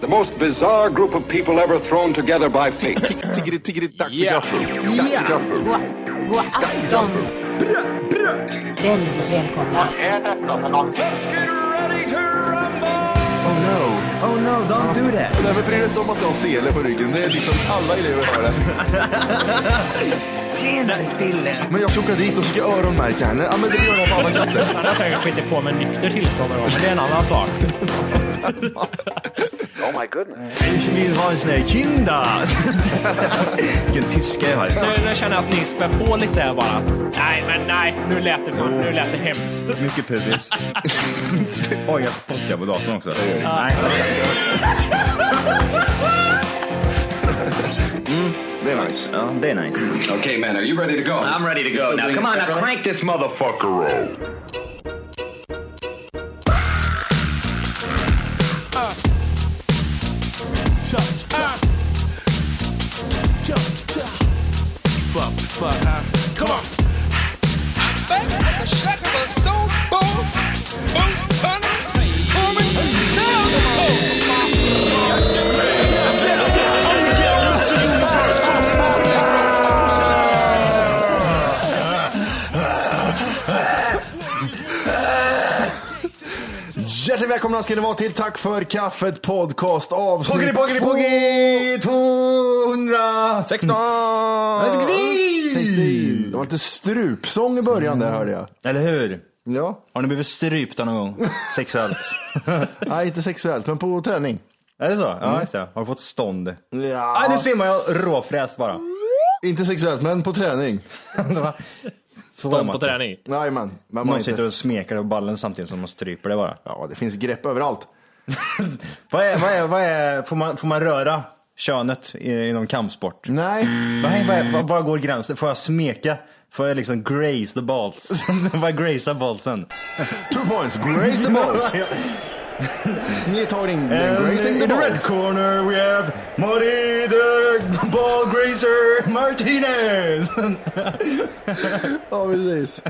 The most bizarre group of people ever thrown together by fate. Tiggeri, tiggeri, dack för Ja. gaffel. Dack för gaffel. God, god afton. Väldigt välkomna. Oh no, oh no, don't do that. Nej men bry dig inte om att du har sele på ryggen. Det är liksom alla elever har det. Tjenare Dille. Men jag ska åka dit och ska öronmärka henne. Ja men det gör jag på alla katter. Han har säkert skitit på med nykter tillstånd men det är en annan sak. Ich vill ha en sån här kinda. Vilken tyska jag har. Nu, nu känner jag att ni spär på lite här bara. Nej, men nej, nu lät det, för, nu lät det hemskt. Mycket pubis. Oj, jag spottar på datorn också. Nej. Det är nice. Det är nice. okay, man, are you ready to go? I'm ready to go now. Come on, now crank this motherfucker up. Välkomna ska ni vara till Tack för kaffet podcast avsnitt Poggeri, poggeri, poggeri, 200. 16! 60. Det var lite strupsång i början där hörde jag. Eller hur? Ja, Har ni blivit strypta någon gång? Sexuellt? nej inte sexuellt men på träning. Är det så? Ja, just det. Har du fått stånd? Ja, Nej, nu svimmar jag råfräs bara. inte sexuellt men på träning. Så Stånd på träning. Jajamän. Man man sitter inte... och smekar på ballen samtidigt som man stryper det bara. Ja, det finns grepp överallt. Vad är, vad är, vad är, får, man, får man röra könet i- inom kampsport? Nej, Vad, är- vad, är- vad, vad går gränsen? Får jag smeka? Får jag liksom grace the balls? Får jag gracea ballsen? two points, grace the balls. Ni tar in gracing the in the red corner we have Marty the ball grazer Martinez. Ja, precis.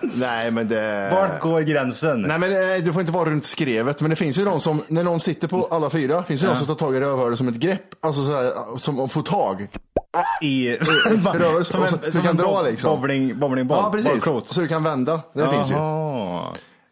Nej, men det... Vart går gränsen? Nej men eh, du får inte vara runt skrevet, men det finns ju de som, när någon sitter på alla fyra, finns ju de som tar tag i rövhålet som ett grepp, alltså så här, som att få tag. I, Rörelse, som och så- en, du som kan en dra liksom. Bowling, bowlingball. Ja precis, Ballcoat. så du kan vända. Det finns ju.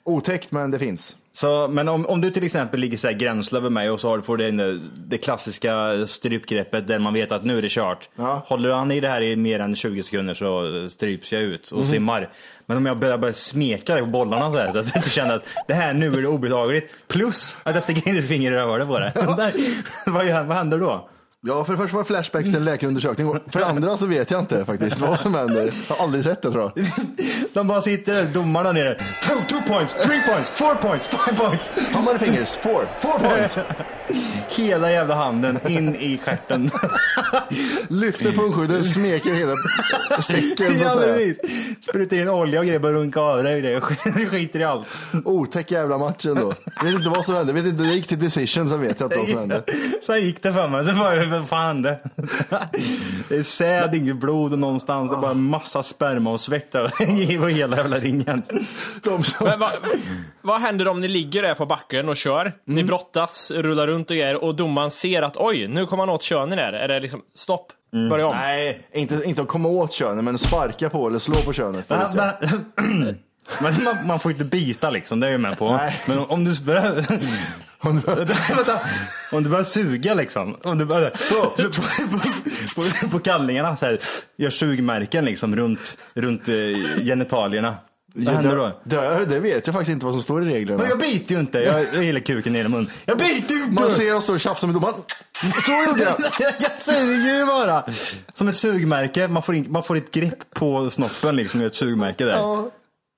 Otäckt men det finns. Så, men om, om du till exempel ligger så här gränsle mig och så har du får du det, det klassiska strypgreppet där man vet att nu är det kört. Ja. Håller han i det här i mer än 20 sekunder så stryps jag ut och Mhm. svimmar. Men om jag börjar, börjar smeka dig på bollarna så här, så att jag känner att det här nu är det obehagligt. Plus att jag sticker in ett finger i rövhålet på det. Där, vad, vad händer då? Ja, för det första var flashbacks till en läkarundersökning. För det andra så vet jag inte faktiskt vad som händer. Jag har aldrig sett det tror jag. De bara sitter där, domarna nere. Two, two points, three points, four points, five points. How many fingers? Four. Four points. Hela jävla handen in i stjärten. Lyfter pungskyddet, smeker hela säcken så att säga. Sprutar in olja och grejer, börjar runka av dig och grejer. Skiter i allt. Otäck jävla match ändå. Vet inte vad som hände. Vet inte, det gick till decision så vet jag inte vad som hände. Så gick det för mig. Så var jag, vad fan hände? Det är säd, inget blod någonstans. Det är bara massa sperma och svett över hela jävla ringen. De som... Men vad, vad händer om ni ligger där på backen och kör? Ni brottas, rullar runt och grejer och domaren ser att oj, nu kommer han åt könen där. Är det liksom stopp, börja om? Nej, inte, inte att komma åt könet, men sparka på eller slå på könet. det. Men man, man får inte byta liksom, det är jag med på. Nej. Men om, om du börjar... Vänta. Om du börjar suga liksom. Om du börjar... På, på, på, på kallingarna så här, gör sugmärken liksom runt, runt eh, genitalierna. Vad händer då? Det, det, det vet jag faktiskt inte vad som står i reglerna. Men jag biter ju inte. Jag, gillar kuken i hela mun. Jag biter ju inte! Man ser och står och tjafsar med domaren. Så gjorde jag. jag suger ju bara. Som ett sugmärke. Man får, in, man får ett grepp på snoppen liksom, gör ett sugmärke där. Ja,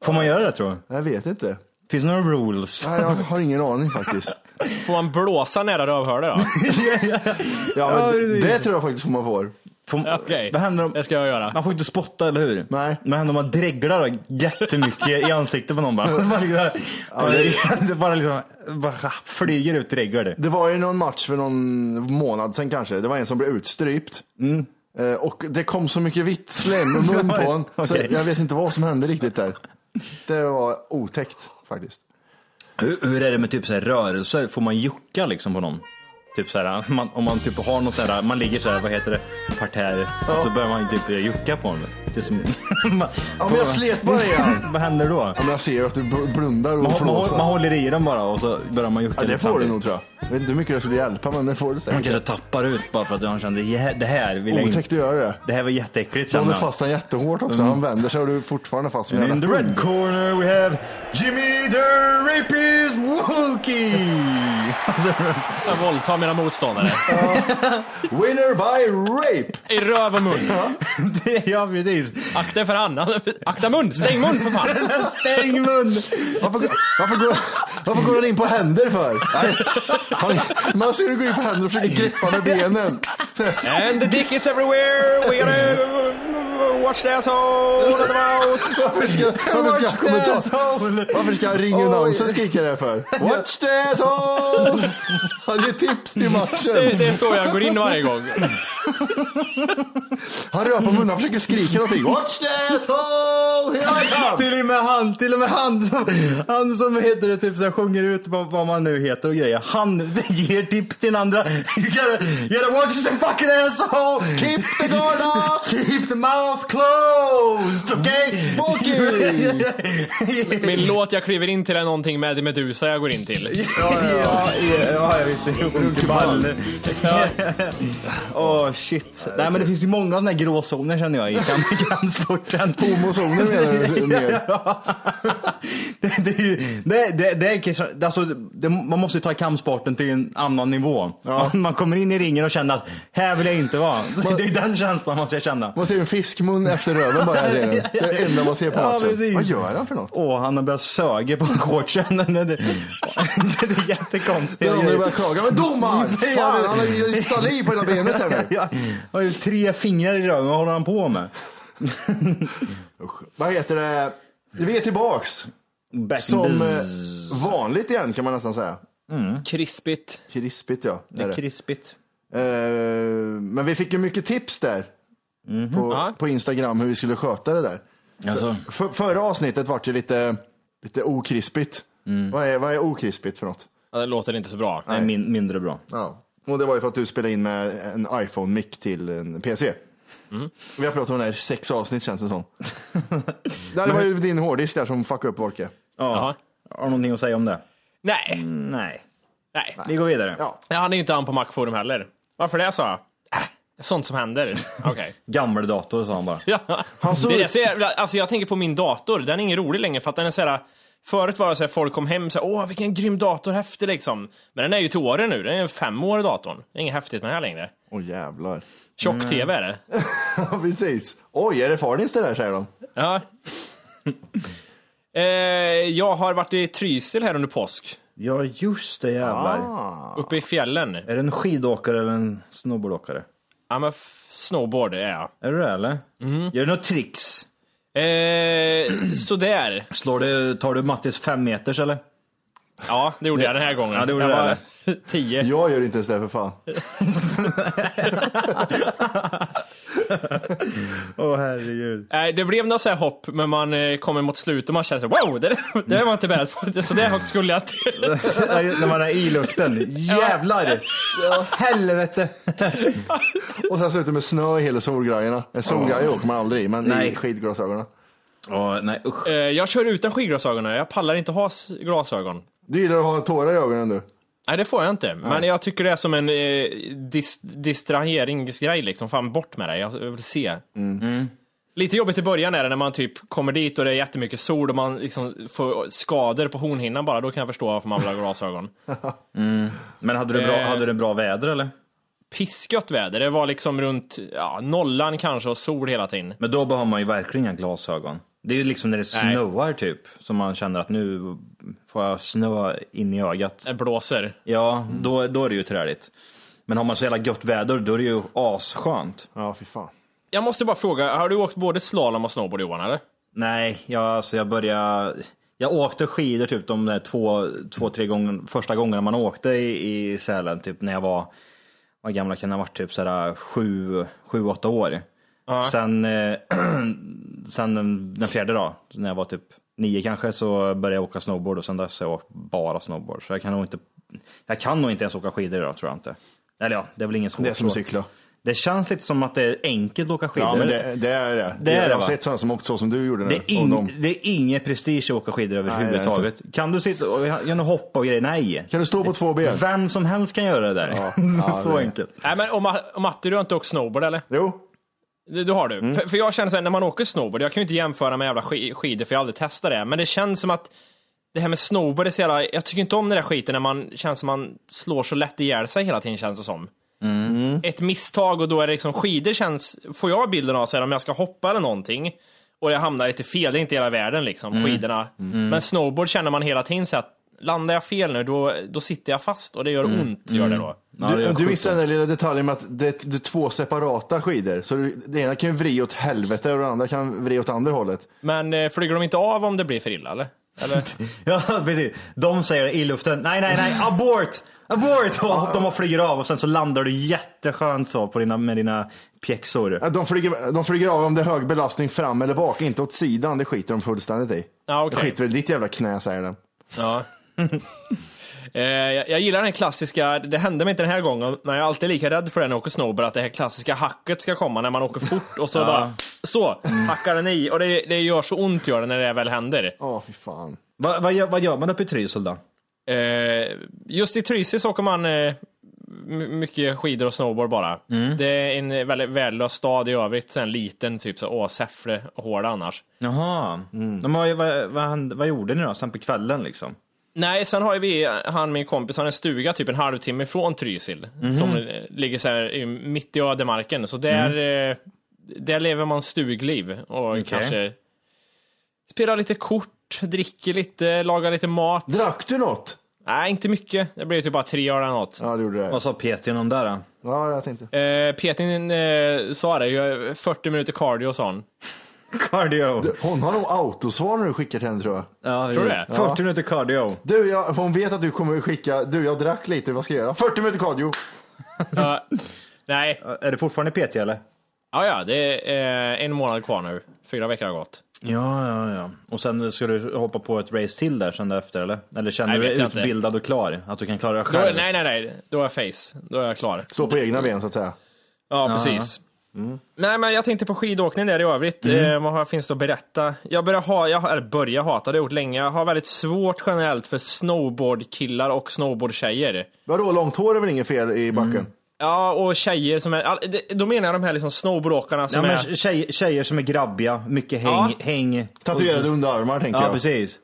Får man göra det tror du? jag vet inte. Finns det några rules? Nej, jag har ingen aning faktiskt. Får man blåsa nära rövhålet då? Ja, men det, det tror jag faktiskt man får. Får, Okej, Vad händer om... det ska jag göra. Man får inte spotta, eller hur? Nej. Men händer om man dreglar jättemycket i ansiktet på någon bara? Man liksom, det bara liksom bara flyger ut dreglar det. Det var ju någon match för någon månad sedan kanske. Det var en som blev utstrypt. Eh, Och det kom så mycket vitt slem och mun på honom. Så Okej. jag vet inte vad som hände riktigt där. Det var otäckt faktiskt. Hur, hur är det med typ så här rörelser? Får man jucka liksom på någon? Typ så här, man, om man typ har något sådär, man ligger så här, vad heter det, parterre, och så börjar man typ jucka på honom. Som, Ja, men jag slet bara igen. Vad händer då? Ja, men jag ser att du bl- blundar och Man, man, man håller i dem bara och så börjar man jucka Ja, det får du nog tror jag. Jag vet inte hur mycket det skulle hjälpa, men det får du Man säkert. kanske tappar ut bara för att han kände, "Ja, det här vill jag inte. Otäckt att göra det. Det här var jätteäckligt kände håller han. fast han jättehårt också. Han vänder sig och du är fortfarande fast en In the red corner we have Jimmy the Rapist Wolkie. Jag våldtar mina motståndare. Winner by rape! I röv och mun. Det- ja, precis. Akta er för annan. Akta mun! Stäng mun för fan! Stäng mun! Varför, varför, går, varför går han in på händer för? Nej. Han, man ser hur du går in på händer och försöker greppa med benen. And the dick is everywhere! We gotta watch the asshole! Varför ska, varför ska, kommentar, varför ska Ringo Nonsen skrika det för? Watch this hole! Han ger tips till Det, matchen. det är så jag går in varje gång. Han rör på munnen, han försöker skrika någonting. Watch this hole! Here I come! Till och med han, till och med han som, han som heter det, typ så här, sjunger ut vad, vad man nu heter och grejer. Han ger tips till den andra. You gotta, you gotta watch the fucking asshole! Keep the guard up! Keep the mouth closed, okay? Min låt jag kliver in till är någonting med Medusa jag går in till. Ja, ja, ja, ja, jag visste. Runkeball. Åh, shit. Nej, men det finns ju många sådana här gråzoner känner jag i kamp- kampsporten. Homozoner menar du? det, det, är ju- det, det, det är alltså, det, man måste ju ta kampsporten till en annan nivå. Man, man kommer in i ringen och känner att här vill jag inte vara. Det är den känslan man ska känna. Man ser en fiskmun efter röven bara. Det är det enda man ser på Ja, matchen. precis. Vad gör han för något? Åh, han har börjat söga på shortsen. Det, det, det, det är jättekonstigt. Det är någon som börjar klaga. Men domaren! Det Fan, han har ju saliv på hela benet här nu. Ja, Han har ju tre fingrar i röven. Vad håller han på med? Vad heter det? Vi är tillbaks. Back Som eh, vanligt igen kan man nästan säga. Krispigt. Krispigt ja. Det är det. krispigt. Eh, men vi fick ju mycket tips där. På, Ja. på Instagram hur vi skulle sköta det där. Alltså, För, förra avsnittet var det lite, lite okrispigt. Vad, är, vad är okrispigt för något? Ja, det låter inte så bra. nej, min, mindre bra. Ja. Och det var ju för att du spelade in med en iPhone-mick till en PC. Vi har pratat om det här i sex avsnitt känns det som. det var ju din hårddisk där som fuckade upp Volke. Jaha. Har du någonting att säga om det? Nej, Nej. nej. Vi går vidare. Ja. Jag hade inte han på Macforum heller. Varför det sa jag? Äh, sånt som händer. Okej. Gammeldator sa han bara. Ja. Han såg Det är. Så jag, alltså jag tänker på min dator, den är ingen rolig längre för att den är såhär Förut var det så här, folk kom hem och sa åh vilken grym dator, häftig liksom. Men den är ju till åren nu, den är en fem år datorn. Det är inget häftigt med den här längre. Åh jävlar. Tjock-tv är det. Ja, precis. Oj, är det Fardins det där säger de. Ja. eh, jag har varit i Trysil här under påsk. Ja, just det jävlar. Uppe i fjällen. Är det en skidåkare eller en snowboardåkare? Ja men snowboard är jag. Är du det eller? Mm. Gör du några tricks? Eh, sådär. Slår du, tar du Mattis fem meters eller? Ja, det gjorde jag den här gången. Ja, det gjorde jag var tio. Jag gör inte ens det för fan. Åh herregud. Nej, det blev något så här hopp, men man eh, kommer mot slutet och man känner så wow, det, det var man inte beredd på. Så det högt skulle jag inte. När man är i luften. Jävlar! Helvete! Och sen slutar med snö i hela solgrejerna. En solgrejer åker man aldrig i, men Nej. i skidglasögonen. Åh, nej usch. Eh, jag kör utan skidglasögonen, jag pallar inte ha glasögon. Du gillar att ha tårar i ögonen du. Nej, det får jag inte. Men jag tycker det är som en eh, dis distraheringsgrej liksom. Fan, bort med det. Jag vill se. Lite jobbigt i början är det när man typ kommer dit och det är jättemycket sol och man liksom får skador på hornhinnan bara. Då kan jag förstå varför man vill ha glasögon. Men hade du, bra, Eh. hade du bra väder eller? Pissgött väder. Det var liksom runt ja, nollan kanske och sol hela tiden. Men då behöver man ju verkligen glasögon. Det är ju liksom när det Nej. snöar typ, som man känner att nu får jag snö in i ögat. Det blåser. Ja, då, då är det ju träligt. Men har man så jävla gött väder, då är det ju asskönt. Ja, fy fan. Jag måste bara fråga, har du åkt både slalom och snowboard Johan eller? Nej, jag, alltså jag började... Jag åkte skidor typ de där två, två tre gånger, första gångerna man åkte i, i Sälen, typ när jag var, vad gamla kan jag ha varit, typ sådär sju, sju, åtta år. Sen, eh, sen den, den fjärde då, när jag var typ nio kanske, så började jag åka snowboard och sen dess har jag åkt bara snowboard. Så jag kan nog inte jag kan nog inte ens åka skidor idag tror jag inte. Eller ja, det är väl ingen svårt. Det är som att så. cykla. Det känns lite som att det är enkelt att åka skidor. Ja, men det, det är det. Det är jag har sett sådana som åkt så som du gjorde. Det är, ing, de- det är ingen prestige att åka skidor överhuvudtaget. Kan du sitta och göra hopp och grejer? Nej. Kan du stå på två ben? Vem som helst kan göra det där. så det- enkelt. Nej men och, Ma- och Matti, du har inte åkt snowboard eller? Jo. Du har du. För, för jag känner så här, när man åker snowboard, jag kan ju inte jämföra med jävla sk- skidor för jag har aldrig testat det, men det känns som att det här med snowboard är så jävla, jag tycker inte om den där skiten när man känns som man slår så lätt ihjäl sig hela tiden känns det som. Ett misstag och då är det liksom skidor känns, får jag bilden av så här, om jag ska hoppa eller någonting och jag hamnar lite fel, det är inte hela världen liksom, skidorna. Men snowboard känner man hela tiden så att landar jag fel nu då, då sitter jag fast och det gör ont, gör det då. Det Du, är du missar den där lilla detaljen med att det, det är två separata skidor. Så du, det ena kan ju vrida åt helvete och det andra kan vrida åt andra hållet. Men eh, flyger de inte av om det blir för illa eller? Eller? Ja, precis. De säger i luften, nej, nej, nej, abort! Abort! Och de flyger av och sen så landar du jätteskönt så på dina, med dina pjäxor. Ja, De flyger, de flyger av om det är hög belastning fram eller bak, inte åt sidan. Det skiter de fullständigt i. Ja, okej. Jag skiter väl ditt jävla knä, säger den. Ja. Eh, jag, jag gillar den klassiska, det hände mig inte den här gången, men jag är alltid lika rädd för den när jag åker snowboard, att det här klassiska hacket ska komma när man åker fort och så bara, så, hackar den i. Och det, det gör så ont gör det när det väl händer. Åh, fy fan. Va, vad, gör, vad gör man uppe i Trysil då? Eh, just i Trysil så åker man eh, mycket skidor och snowboard bara. Det är en väldigt värdelös stad i övrigt, sen liten, typ så, åh, Säffle och Hårda annars. Jaha. Men vad, vad, vad, vad gjorde ni då, sen på kvällen liksom? Nej, sen har ju vi, han min kompis, han en stuga typ en halvtimme ifrån Trysil. Som eh, ligger så här i- mitt i ödemarken. Så där, eh, där lever man stugliv och kanske spelar lite kort, dricker lite, lagar lite mat. Drack du något? Nej, inte mycket. Det blev typ bara tre öl eller något. Ja, det gjorde det. Vad sa Peter om det då? Ja, jag tänkte. Eh, Petin eh, sa det, jag- 40 minuter cardio sa han. Cardio. Hon har nog autosvar när du skickar till henne tror jag. Ja, Tror du det? 40 minuter cardio. Du, jag, hon vet att du kommer skicka, du jag drack lite, vad ska jag göra? 40 minuter cardio. Ja. nej, Är det fortfarande PT eller? ja, ja, det är eh, en månad kvar nu. Fyra veckor har gått. Ja, ja, ja. Och sen ska du hoppa på ett race till där sen efter eller? Eller känner Nej, du vet dig jag inte. utbildad och klar? Att du kan klara dig Då, själv? nej, nej, nej. Då är jag face. Då är jag klar. Stå på egna ben så att säga. Ja, precis. Nej, men jag tänkte på skidåkning där i övrigt. Eh, vad finns det att berätta? Jag börjar ha, jag, har- eller börjar hata, det har gjort länge. Jag har väldigt svårt generellt för snowboardkillar och snowboardtjejer. Vadå, långt hår är väl inget fel i backen? Ja, och tjejer som är, då menar jag de här liksom snowboardåkarna Ja, som men är... tjejer, tjejer som är grabbiga, mycket häng. Ja. häng. Tatuerade underarmar tänker Ja, jag. precis.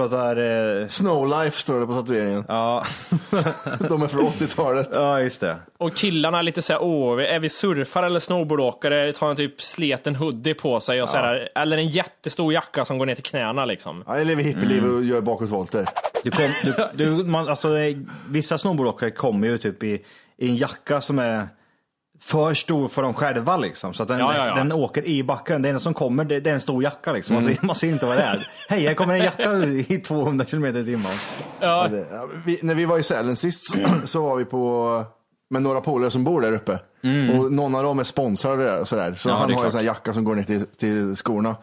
Pratar... Eh, Snowlife står det på tatueringen. ja. De är från 80-talet. ja, just det. Och killarna lite såhär, åh, är vi surfare eller snowboardåkare? Tar en typ sleten hoodie på sig och så här, eller en jättestor jacka som går ner till knäna liksom. Ja, jag lever hippieliv och gör bakåtvolter. Du kom, du, du, man, alltså, eh, vissa snowboardåkare kommer ju typ i, i en jacka som är för stor för dem själva liksom. Så att den, Ja, ja, ja. den åker i backen. Det enda som kommer det, det är en stor jacka liksom. Man, ser, man ser inte vad det är. Hej, här kommer en jacka i 200 km i timmen. När vi var i Sälen sist så, så var vi på med några polare som bor där uppe. Och någon av dem är sponsrade där och sådär. Så Mm. Ja, han har en sån här jacka som går ner till, till skorna.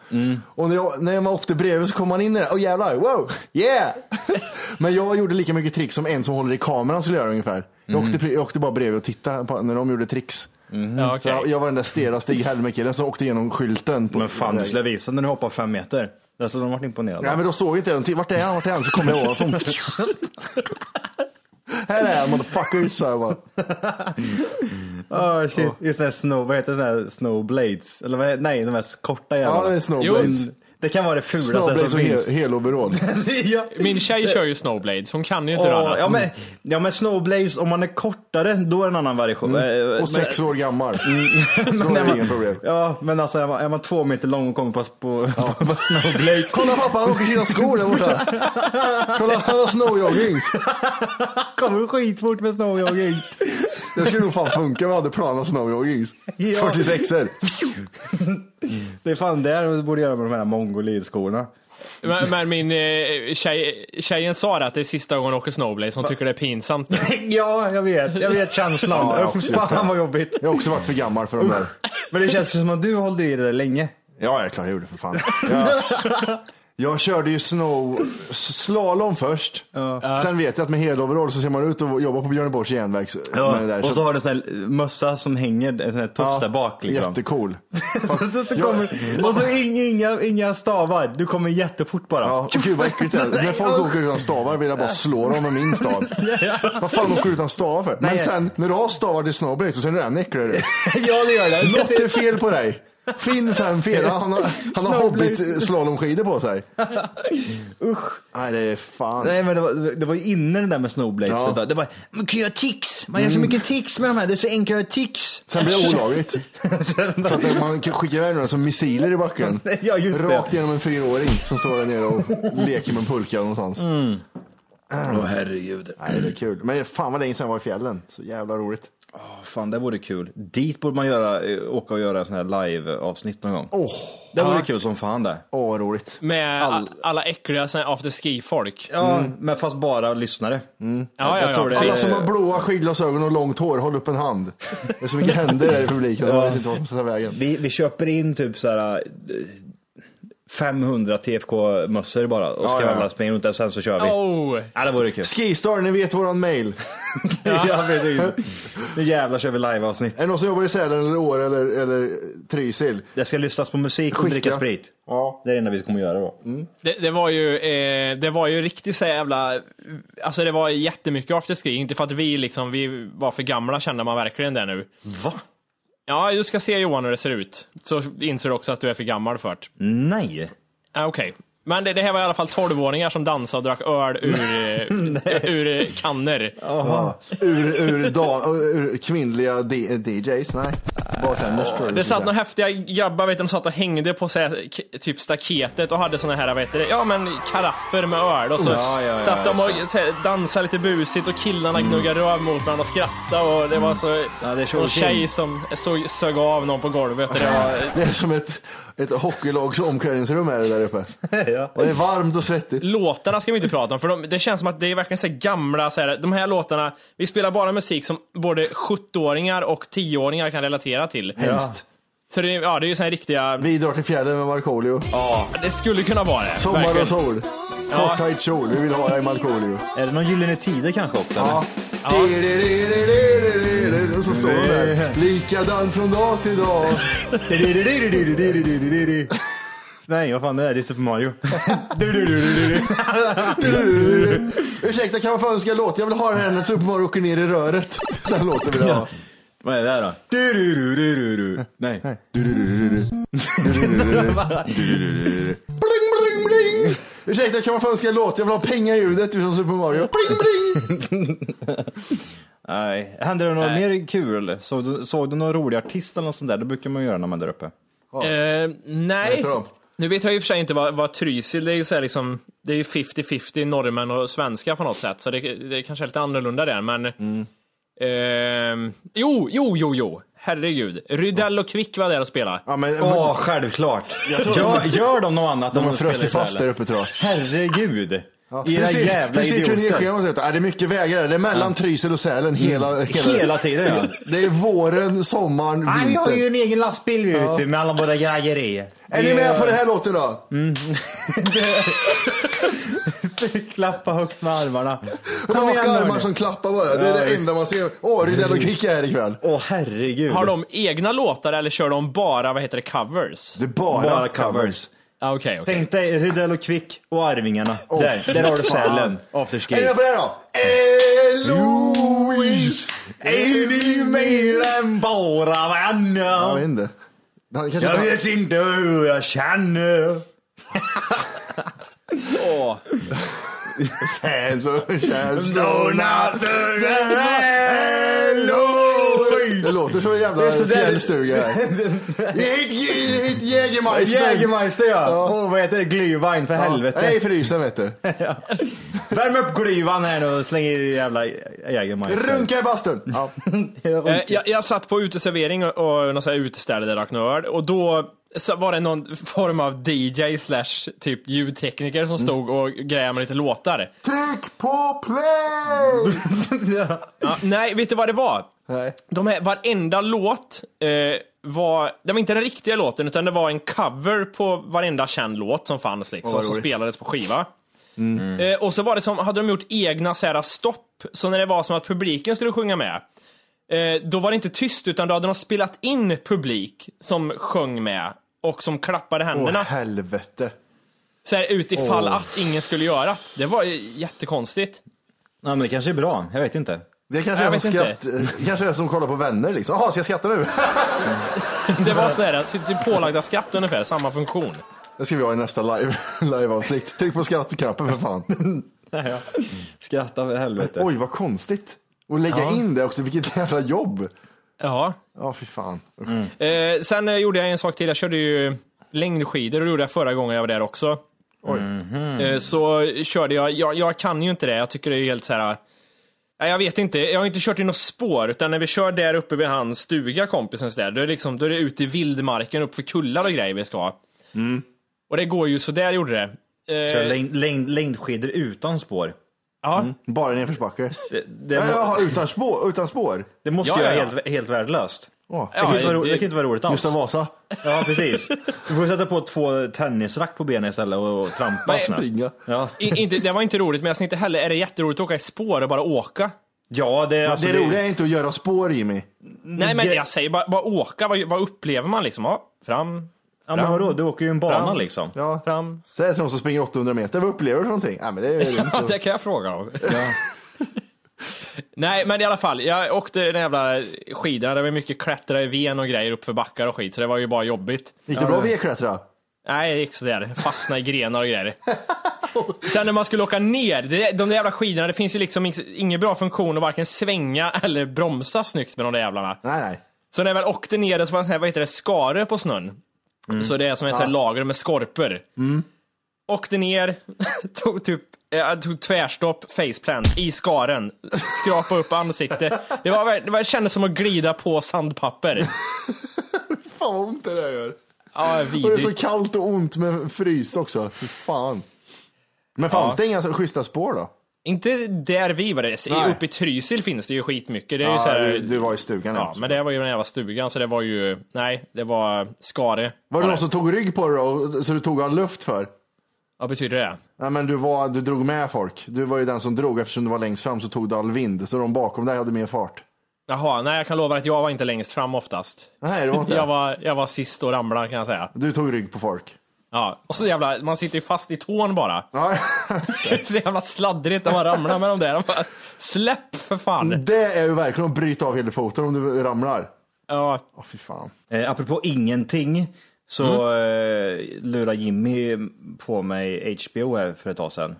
Och när, jag, när man åkte bredvid så kom man in i det. Åh jävlar, wow, yeah! Men jag gjorde lika mycket tricks som en som håller i kameran skulle göra ungefär. Jag, åkte, jag åkte bara bredvid och tittade på när de gjorde tricks. ja Så okej. jag, jag var den där stela Stig Helmer-killen som åkte igenom skylten. På, Men fan, du skulle visa när du hoppar fem meter. Alltså, de varit imponerade. Nej men då såg inte jag den. Vart är han? Vart är han? Så kom jag över. Fum. Här är han motherfuckers, sa jag bara. Oh, shit. Just här snow, vad heter det där? Snowblades? Eller vad är, nej, de här korta jävlarna. Ja, det är snowblades. Jo, det kan vara det fulaste Snowblades som finns. hel, heloverall. ja. Min tjej kör ju snowblades, hon kan ju inte röra. ja, men, ja men snowblades, om man är kortare, då är det en annan variation. Eh, men- Och sex år gammal. Då men är är det inga problem. Ja, men alltså är man, är man två meter lång och kommer på, på, på, på snowblades. Kolla pappa, han åker sina skor där borta. Kolla, han har snowjoggings. kommer skitfort med snowjoggings. Det skulle nog fan funka om vi hade plana snowjoggings. Ja. 46 er Det är fan det du borde göra med de här mongolid-skorna. Men, men min eh, tjej, tjejen sa det att det är sista gången hon åker snowblades, hon tycker det är pinsamt. ja, jag vet. Jag vet känslan. Ja, jag gjort fan det. vad jobbigt. Jag har också varit för gammal för de där. Men det känns som att du hållde i det där länge. Ja, jag är klar, jag gjorde det för fan. Jag, Jag körde ju snow, slalom först. Sen vet jag att med heloverall så ser man ut och jobbar på Björneborgs med det där. och så har du sån här mössa som hänger, en sån här tofs där bak. Liksom. Jättecool. så, så, så kommer, och så inga, inga, inga stavar. Du kommer jättefort bara. Ja, gud vad äckligt det är. När folk åker utan stavar vill jag bara slå dem med min stav. Vad fan åker du utan stavar för? Men sen när du har stavar till snowblade så ser du ännu äckligare ut. ja, det gör det. Något är fel på dig. Finn fem fel. Han har, han har Snowblade. hobbit slalomskidor på sig. Usch. Nej det är fan. Nej men det var, det var ju inne det där med snowblades. Ja. Mm. Det var, man kan göra tics. Man gör så mycket tics med de här. Det är så enkelt att göra tics. Sen blir det olagligt. För att man kan skicka iväg några som missiler i backen. Ja, just det. Rakt genom en fyraåring som står där nere och leker med en pulka någonstans. Åh herregud. Nej det är kul. Men fan vad länge sedan jag var i fjällen. Så jävla roligt. Fan det vore kul. Dit borde man göra, eh, åka och göra en sån här live-avsnitt någon gång. Åh, Det vore kul som fan det. åh vad roligt. Med All- alla äckliga såna här after ski-folk. Ja, men fast bara lyssnare. Ja, ja, jag ja, är- Alla som har blåa skidglasögon och långt hår, håll upp en hand. Det är så mycket händer där i publiken. Jag vet inte vart de ska ta vägen. Vi, vi köper in typ så här eh, 500 TFK-mössor bara och ska Ja, ja. alla springa runt där och sen så kör vi. Oh. Ja, det vore kul. Skistar, ni vet våran mail. ja, precis. Nu jävlar kör vi live-avsnitt. Är det någon som jobbar i Sälen eller Åre eller, eller Trysil? Det ska lyssnas på musik och Skicka. dricka sprit. Ja. Det är det enda vi kommer göra då. Det, det var ju, eh, det var ju riktigt så jävla, alltså det var jättemycket afterski, inte för att vi liksom, vi var för gamla kände man verkligen det nu. Va? Ja, du ska se Johan hur det ser ut. Så inser du också att du är för gammal för det. Nej. Ah, Okej. Men det, det här var i alla fall 12-åringar som dansade och drack öl ur, eh, ur eh, kannor. Ur, ur, ur kvinnliga DJs? Nej, bartenders tror jag Det satt några häftiga grabbar vet du, de satt och hängde på så här, typ staketet och hade såna här, vet du, ja men karaffer med öl och så Ja, ja, satt de och så här, dansade lite busigt och killarna gnuggade röv mot varandra och skrattade och det var så, Ja, det är så någon tjej som såg, sög av någon på golvet och det var, Det är som ett, ett hockeylags omklädningsrum är det där uppe. Ja. Och det är varmt och svettigt. Låtarna ska vi inte prata om, för de, det känns som att det är verkligen så här gamla, så här, de här låtarna, vi spelar bara musik som både 70-åringar och 10-åringar kan relatera till. Hemskt. Så det, är- ja, det är ju så här riktiga, Vi drar till fjällen med Markoolio. ja, det skulle kunna vara det. Sommar verkligen. och sol. Ja. Kort tajt kjol. Vi vill ha dig Markoolio. Är det någon Gyllene Tider kanske också? Ja. Och så står de där. Likadan från dag till dag. Nej, vad fan är det? Det är Super Mario. Ursäkta, kan man få önska en låt? Jag vill ha den här när Super Mario åker ner i röret. Den låten vill jag ha. Vad är det här då? Nej. Bling, bling, bling. Ursäkta, kan man få önska en låt? Jag vill ha pengaljudet från Super Mario. Bling, bling. Nej. Hände det något Nej. mer kul? Såg du, såg du någon rolig artist eller något sånt där? Det brukar man göra när man är där uppe. Eh, nej. heter de? Nu vet jag i och för sig inte vad, vad Trysil, det är ju så här liksom, det är ju 50-50 norrmän och svenskar på något sätt, så det, det kanske är lite annorlunda där, men ehm, Jo, jo, jo, jo, herregud. Rydell och Kvick var där och spelade. Ja, men, Åh, självklart. tror de- Gör, gör de något annat de har frusit fast där uppe tror jag. Herregud. Ja. Era ser- jävla ser idioter. turnéschemat ut? Ja, det är mycket vägar. Det är mellan Trysil och Sälen hela, hela, Hela tiden ja. Det är våren, sommaren, Nej, vi har ju vintern. en egen lastbil vi ute med alla våra grejer i. Är ni med på den här låten då? Klappa högst med armarna. Raka armar som klappar bara. Det är Ja, det enda man ser. Åh, Rydell och är här ikväll. Åh herregud. Har de egna låtar eller kör de bara, vad heter det, covers? Det är bara, bara covers? Ah, Okej, okej. Tänk dig Rydell och Kvick och Arvingarna. Åh, där, där har du. Sälen. Afterski. Är ni med på det då? Eloise, Är ni mer än bara Jag vänner? vet inte. Jag vet inte hur jag känner. Åh. Sen så känns det natten Det låter så jävla Det är så där- fjällstuga. Hit, hit Jägermeister. Jägermeister ja. Åh, vad heter det? Glühwein för helvete. Nej, frysen vet du. Värm upp glühwein här nu och släng i jävla Jägermeister. Runka i bastun. Ja. Eh, jag, jag satt på uteservering och, och här uteställe där jag drack någon öl och då så var det någon form av DJ slash typ ljudtekniker som stod och grejade med lite låtar. Tryck på play! Ja, nej, vet du vad det var? Nej. De här, varenda låt eh, var, det var inte den riktiga låten utan det var en cover på varenda känd låt som fanns liksom, vad som spelades på skiva. Eh, och så var det som, hade de gjort egna så här, stopp, så när det var som att publiken skulle sjunga med, eh, då var det inte tyst utan då hade de spelat in publik som sjöng med och som klappade Åh händerna. helvete. så här, utifall Åh. att ingen skulle göra det. Det var ju jättekonstigt. Ja, men det kanske är bra, jag vet inte. Det kanske Jag är skratt, eh, kanske är som kollar på vänner liksom. Jaha, ska jag skratta nu? Det var sådär, typ pålagda skatt ungefär, samma funktion. Det ska vi ha i nästa live, liveavsnitt. Tryck på skrattknappen för fan. Skratta för helvete. Oj, vad konstigt. Och lägga in det också, vilket jävla jobb. Ja. Ja, fy fan. Usch. Eh, sen eh, gjorde jag en sak till, jag körde ju längdskidor och det gjorde jag förra gången jag var där också. Eh, så körde jag, jag, jag kan ju inte det, jag tycker det är helt så här. Nej, jag vet inte, jag har inte kört i något spår, utan när vi kör där uppe vid hans stuga, kompisens där, då är liksom, då är det ute i vildmarken, upp för kullar och grejer vi ska. Och det går ju så där gjorde det. Eh, Kör längd, längd, längdskidor utan spår. ja. Bara nedförsbacke. Det, det, Ja, utan spår? Utan spår. det måste Ja, ju ja, vara ja. helt, helt värdelöst. Åh, Det kan, inte vara, ro- det- det kan inte vara roligt alls. Gustav Vasa. Ja, precis. Du får sätta på två tennisrack på benen istället och trampa Nej, snabbt. Springa. Ja, I, inte, det var inte roligt, men jag inte heller, är det jätteroligt att åka i spår och bara åka? ja det, alltså, det roliga är inte att göra spår Jimmy. Nej men Det- jag säger bara, bara åka, vad, vad upplever man liksom? Ja, fram, Ja, men vadå, du åker ju en bana Fram. liksom. Ja. fram. Det till någon som springer 800 meter. Vad upplever du för någonting? Ja, men det är lugnt. Ja, det kan jag fråga om. Nej, men i alla fall, jag åkte den jävla skidan, det var mycket klättra i ven och grejer upp för backar och skit, så det var ju bara jobbigt. Gick det bra V-klättra? Nej, det gick sådär, fastna i grenar och grejer. Sen när man skulle åka ner, det, de där jävla skidorna, det finns ju liksom ing- ingen bra funktion att varken svänga eller bromsa snyggt med de där jävlarna. Nej, nej. Så när jag väl åkte ner, så var det så här, vad heter det, skare på snön. Så det är som ett ja. lager med skorpor. Åkte ner, tog typ jag tog tvärstopp, faceplant, i skaren, skrapa upp ansiktet. Det, var, det, var, det kändes som att glida på sandpapper. Fan vad ont det där gör. Ja, Och det är så vidrigt. kallt och ont med fryst också. Fy fan. Men fanns Ja. det inga schyssta spår då? Inte där vi var det. Nej. Uppe i Trysil finns det ju skitmycket. Det är ju Ja, så här, du, du var i stugan Ja, men det var ju den jävla stugan, så det var ju, nej, det var skare. Var det någon som tog rygg på dig då, så du tog all luft för? Vad betyder det? Nej men du, var, du drog med folk. Du var ju den som drog eftersom du var längst fram så tog du all vind. Så de bakom dig hade mer fart. Jaha, nej jag kan lova att jag var inte längst fram oftast. Nej det var inte Jag var, jag var sist och ramlade kan jag säga. Du tog rygg på folk. Ja, och så jävla, man sitter ju fast i tån bara. Ja, så jävla sladdrigt när man ramlar med de där. Bara, Släpp för fan! det är ju verkligen att bryta av hela foten om du ramlar. Ja, Åh fy fan. Eh, apropå ingenting så eh, lurar Jimmy på mig HBO här för ett tag sedan.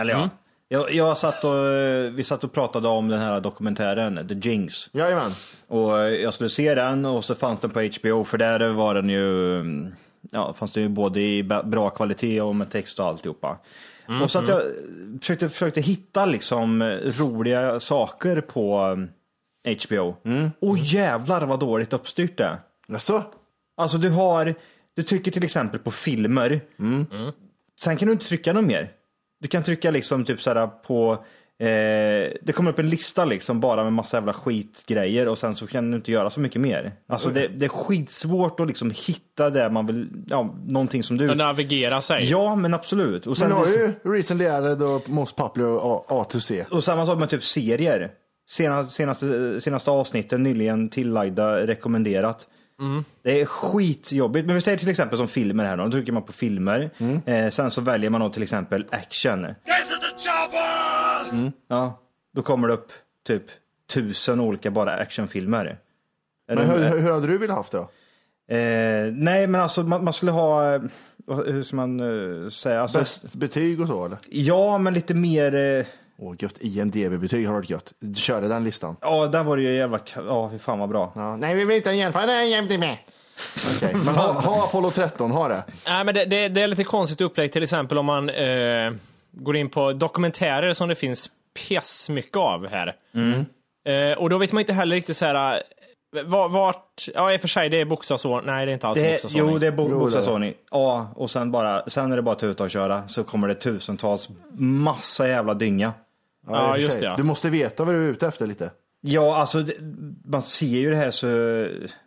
Eller ja, jag, jag satt och, eh, vi satt och pratade om den här dokumentären The Jinx. Jajamän. Och eh, jag skulle se den och så fanns den på HBO för där var den ju, mm, ja fanns det ju både i bra kvalitet och med text och alltihopa. Och så att jag försökte, försökte hitta liksom eh, roliga saker på eh, HBO. Och jävlar vad dåligt uppstyrt det är. Jaså? Alltså du har, du trycker till exempel på filmer. Sen kan du inte trycka något mer. Du kan trycka liksom typ såhär på, eh, det kommer upp en lista liksom bara med massa jävla skitgrejer och sen så kan du inte göra så mycket mer. Alltså det, det är skitsvårt att liksom hitta det man vill, ja, någonting som du... att navigera sig. Ja men absolut. Och, Men sen, du har ju Recently Added och Most Popular A, A to C. och samma sak med typ serier. Senaste, senaste, senaste avsnitten nyligen tillagda rekommenderat. Det är skitjobbigt. Men vi säger till exempel som filmer här då. Då trycker man på filmer. Eh, sen så väljer man då till exempel action. Ja, då kommer det upp typ tusen olika bara actionfilmer. Är Men hur, hur hade du velat haft det då? Eh, nej men alltså man, man skulle ha, eh, hur ska man eh, säga? Alltså, Bäst betyg och så eller? Ja men lite mer, eh, Åh gött, IMDB-betyg har varit gött. Kör den listan. ja där var det ju jävla, ja fy fan vad bra. Ja, nej, vi vill inte hjälpa dig IMDB. Okej, men ha, ha Apollo 13, ha det. Nej, men det, det, det är lite konstigt upplägg, till exempel om man eh, går in på dokumentärer som det finns piss mycket av här. Eh, och då vet man inte heller riktigt så här. eh, va- Vart, ja i och för sig det är bokstavsordning, nej det är inte alls bokstavsordning. jo det är bo- bokstavsordning. Ja och sen bara, sen är det bara tuta och köra så kommer det tusentals, massa jävla dynga. Ja, just det, ja. Du måste veta vad du är ute efter lite. Ja, alltså det, man ser ju det här så,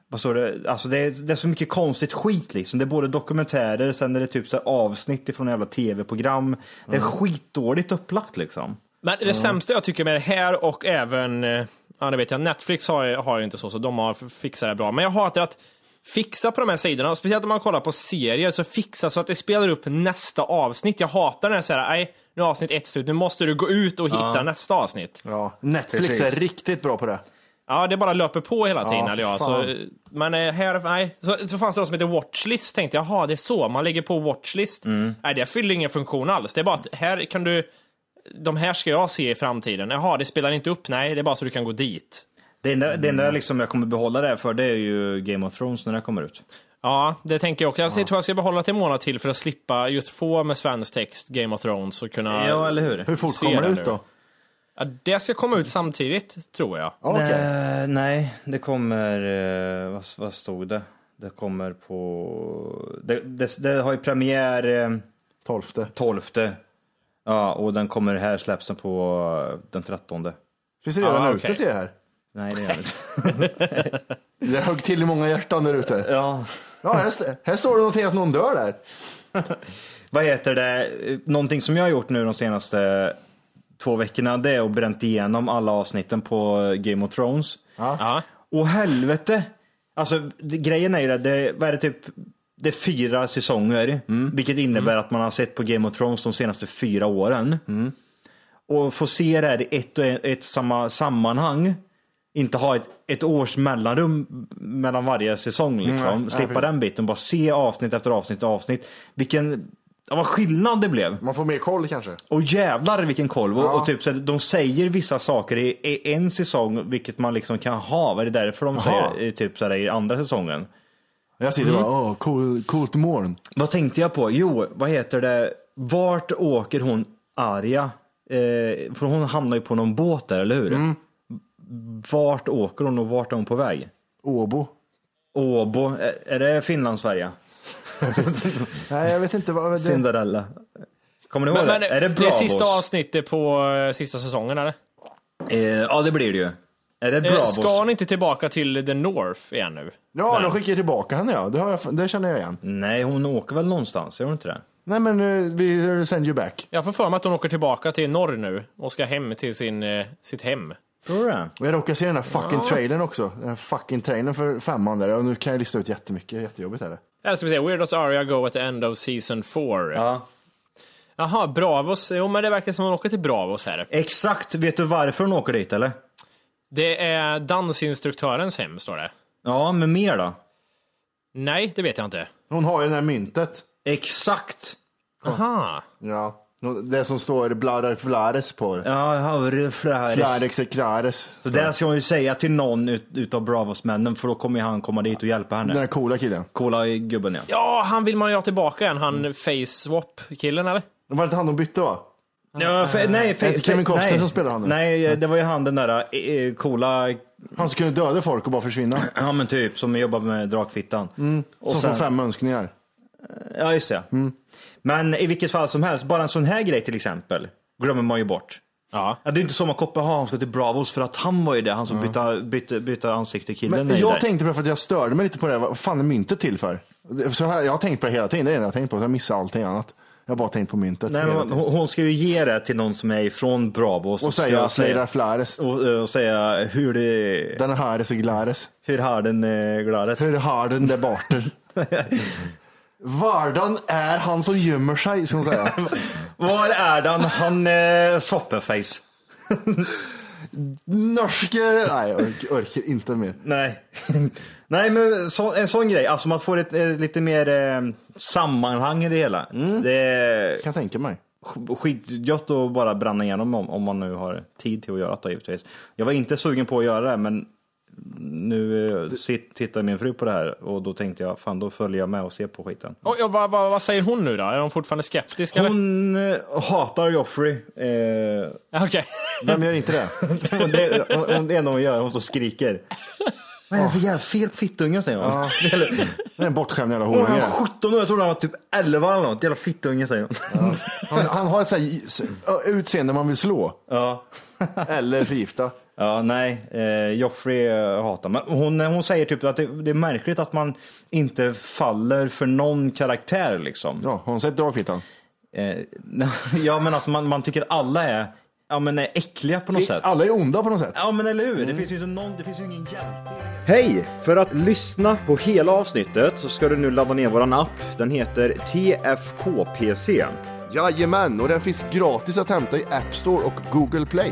vad står det, alltså det är, det är så mycket konstigt skit liksom. Det är både dokumentärer, sen är det typ så här avsnitt ifrån jävla tv-program. Det är skitdåligt upplagt liksom. Men det sämsta jag tycker med det här och även, eh, ja det vet jag, Netflix har, ju- har ju inte så, så de har fixat det bra. Men jag hatar att fixa på de här sidorna, och speciellt om man kollar på serier, så fixa så att det spelar upp nästa avsnitt. Jag hatar när det säger, nej, nu är avsnitt ett slut, nu måste du gå ut och hitta nästa avsnitt. Ja, Netflix Precis. är riktigt bra på det. Ja, det bara löper på hela tiden. Ja, eller ja, så, men eh, här, nej. Så, så fanns det något som heter Watchlist, tänkte jag, jaha, det är så, man lägger på Watchlist. Nej, det fyller ingen funktion alls. Det är bara att här kan du, de här ska jag se i framtiden. Jaha, det spelar inte upp, nej, det är bara så du kan gå dit. Det enda, det enda liksom jag kommer behålla det här för det är ju Game of Thrones när det kommer ut. Ja, det tänker jag också. Jag tror jag ska behålla till en månad till för att slippa just få med svensk text Game of Thrones och kunna... Ja, eller hur? Hur fort Se kommer det det ut nu. då? Ja, det ska komma ut samtidigt, tror jag. Ja, okej. Eh, nej, det kommer, eh, vad, vad stod det? Det kommer på, det, det, det har ju premiär eh, Tolfte. 12. Ja, och den kommer här släpps den på eh, den 13. Finns det redan Ja, ute okej. ser jag här. Nej, det gör det inte. Det högg till i många hjärtan där ute. Ja, Ja, här, här står det någonting att någon dör där. vad heter det? Någonting som jag har gjort nu de senaste två veckorna, det är att bränt igenom alla avsnitten på Game of Thrones. Ja. Och helvete! Alltså det, grejen är ju det, det, vad är det typ, det är fyra säsonger, vilket innebär att man har sett på Game of Thrones de senaste fyra åren. Och få se det här i ett och ett, ett samma sammanhang, inte ha ett, ett års mellanrum mellan varje säsong liksom. nej, Slippa precis. den biten, bara se avsnitt efter avsnitt och avsnitt. Vilken, ja, vad skillnad det blev. Man får mer koll kanske. Och jävlar vilken koll. Och, Ja. och typ så att de säger vissa saker i, i en säsong, vilket man liksom kan ha. Vad är det därför de Jaha. säger typ så här, i andra säsongen? Jag sitter bara, åh, cool, coolt morgon. Vad tänkte jag på? Jo, vad heter det? Vart åker hon Arya? Eh, för hon hamnar ju på någon båt där, eller hur? Vart åker hon och vart är hon på väg? Åbo. Åbo, är, är det Finland, Sverige? Nej, jag vet inte vad det Cinderella. Kommer ni ihåg Men, men det? Är det det Bravos? sista avsnittet på eh, sista säsongen, eller? Eh, ja, det blir det ju. Är det Eh, Bravos? Ska han inte tillbaka till the North igen nu? Ja, Nej. de skickar tillbaka henne ja. Det, har jag, det känner jag igen. Nej, hon åker väl någonstans, gör hon inte det? Nej men uh, vi send you back. Jag får för mig att hon åker tillbaka till norr nu och ska hem till sin, eh, sitt hem. Tror du det? Och jag råkar se den här fucking trailern också. Den här fucking trailern för femman där. Och nu kan jag lista ut jättemycket. Jättejobbigt är det. Här ska vi se, Where does Arya go at the end of season 4? Ja. Jaha, Bravos. Jo, men det verkar som hon åker till Bravos här. Exakt, vet du varför hon åker dit eller? Det är dansinstruktörens hem, står det. Ja, men mer då? Nej, det vet jag inte. Hon har ju det här myntet. Exakt! Aha. Ja. Det som står Blada Flares på det. Ja, Haure Flares. Ekrares. Så det ska hon ju säga till någon ut, utav Bravos-männen för då kommer ju han komma dit och hjälpa henne. Den här coola killen. Coola gubben ja. Ja, han vill man ju ha tillbaka igen. Han face swap-killen, eller? Var det inte han de bytte va? ja för, nej, för, Kevin Costner nej, som spelar han nu? Nej, det var ju han den där eh, coola, Han som kunde döda folk och bara försvinna. ja men typ, som jobbar med Drakfittan. Och som sen- får fem önskningar. Ja, just det. Men i vilket fall som helst, bara en sån här grej till exempel, glömmer man ju bort. Ja. Ja, det är inte så man kopplar, "Ha, han ska till Bravos för att han var ju det, han som bytte, bytte, bytte ansikte killen. Men jag där. tänkte på det för att jag störde mig lite på det. Vad fan är myntet till för? Så här, jag har tänkt på det hela tiden. Det är det enda jag har tänkt på. Jag missar allting annat. Jag har bara tänkt på myntet. Nej, men hon, ska ju ge det till någon som är ifrån Bravos. och säga säga, Flera Flares. och, och säga hur det, Den här är så glares. hur har den eh, glades. Hur har den där borter? Vardan är han som gömmer sig, ska man säga. Var är den? Han eh, soppeface. Norske... Nej, jag orkar, orkar inte mer. Nej. Nej, men så, en sån grej, alltså man får ett, eh, lite mer eh, sammanhang i det hela. Det är Kan tänka mig. sk- skitgött att bara bränna igenom om, om man nu har tid till att göra det givetvis. Jag var inte sugen på att göra det, men nu eh, sit, tittar min fru på det här och då tänkte jag, fan då följer jag med och ser på skiten. Och, ja, vad, vad, vad säger hon nu då? Är hon fortfarande skeptisk? eller? Hon eh, hatar Joffrey. Eh, Okej. Vem gör inte det? och det, och, och det enda hon gör, hon så skriker. Vad är det för jävla fel fittunge säger hon. Ja. Det är en bortskämd jävla Hon horunge. var 17 år, jag trodde han var typ 11 eller något. Jävla fittunge säger hon. Han, han har ett utseende man vill slå. Ja. Eller förgifta. Ja, nej, eh, Joffrey eh, hatar men hon, hon säger typ att det, det är märkligt att man inte faller för någon karaktär liksom. Ja, har hon sett Dragfittan? Eh, ja, men alltså man, man tycker alla är, ja, men är äckliga på något sätt. Alla är onda på något sätt. Ja, men eller hur? Det finns ju inte någon, det finns ju ingen hjälte. Hej! För att lyssna på hela avsnittet så ska du nu ladda ner våran app. Den heter TFKPC. Jajamän, och den finns gratis att hämta i App Store och Google Play.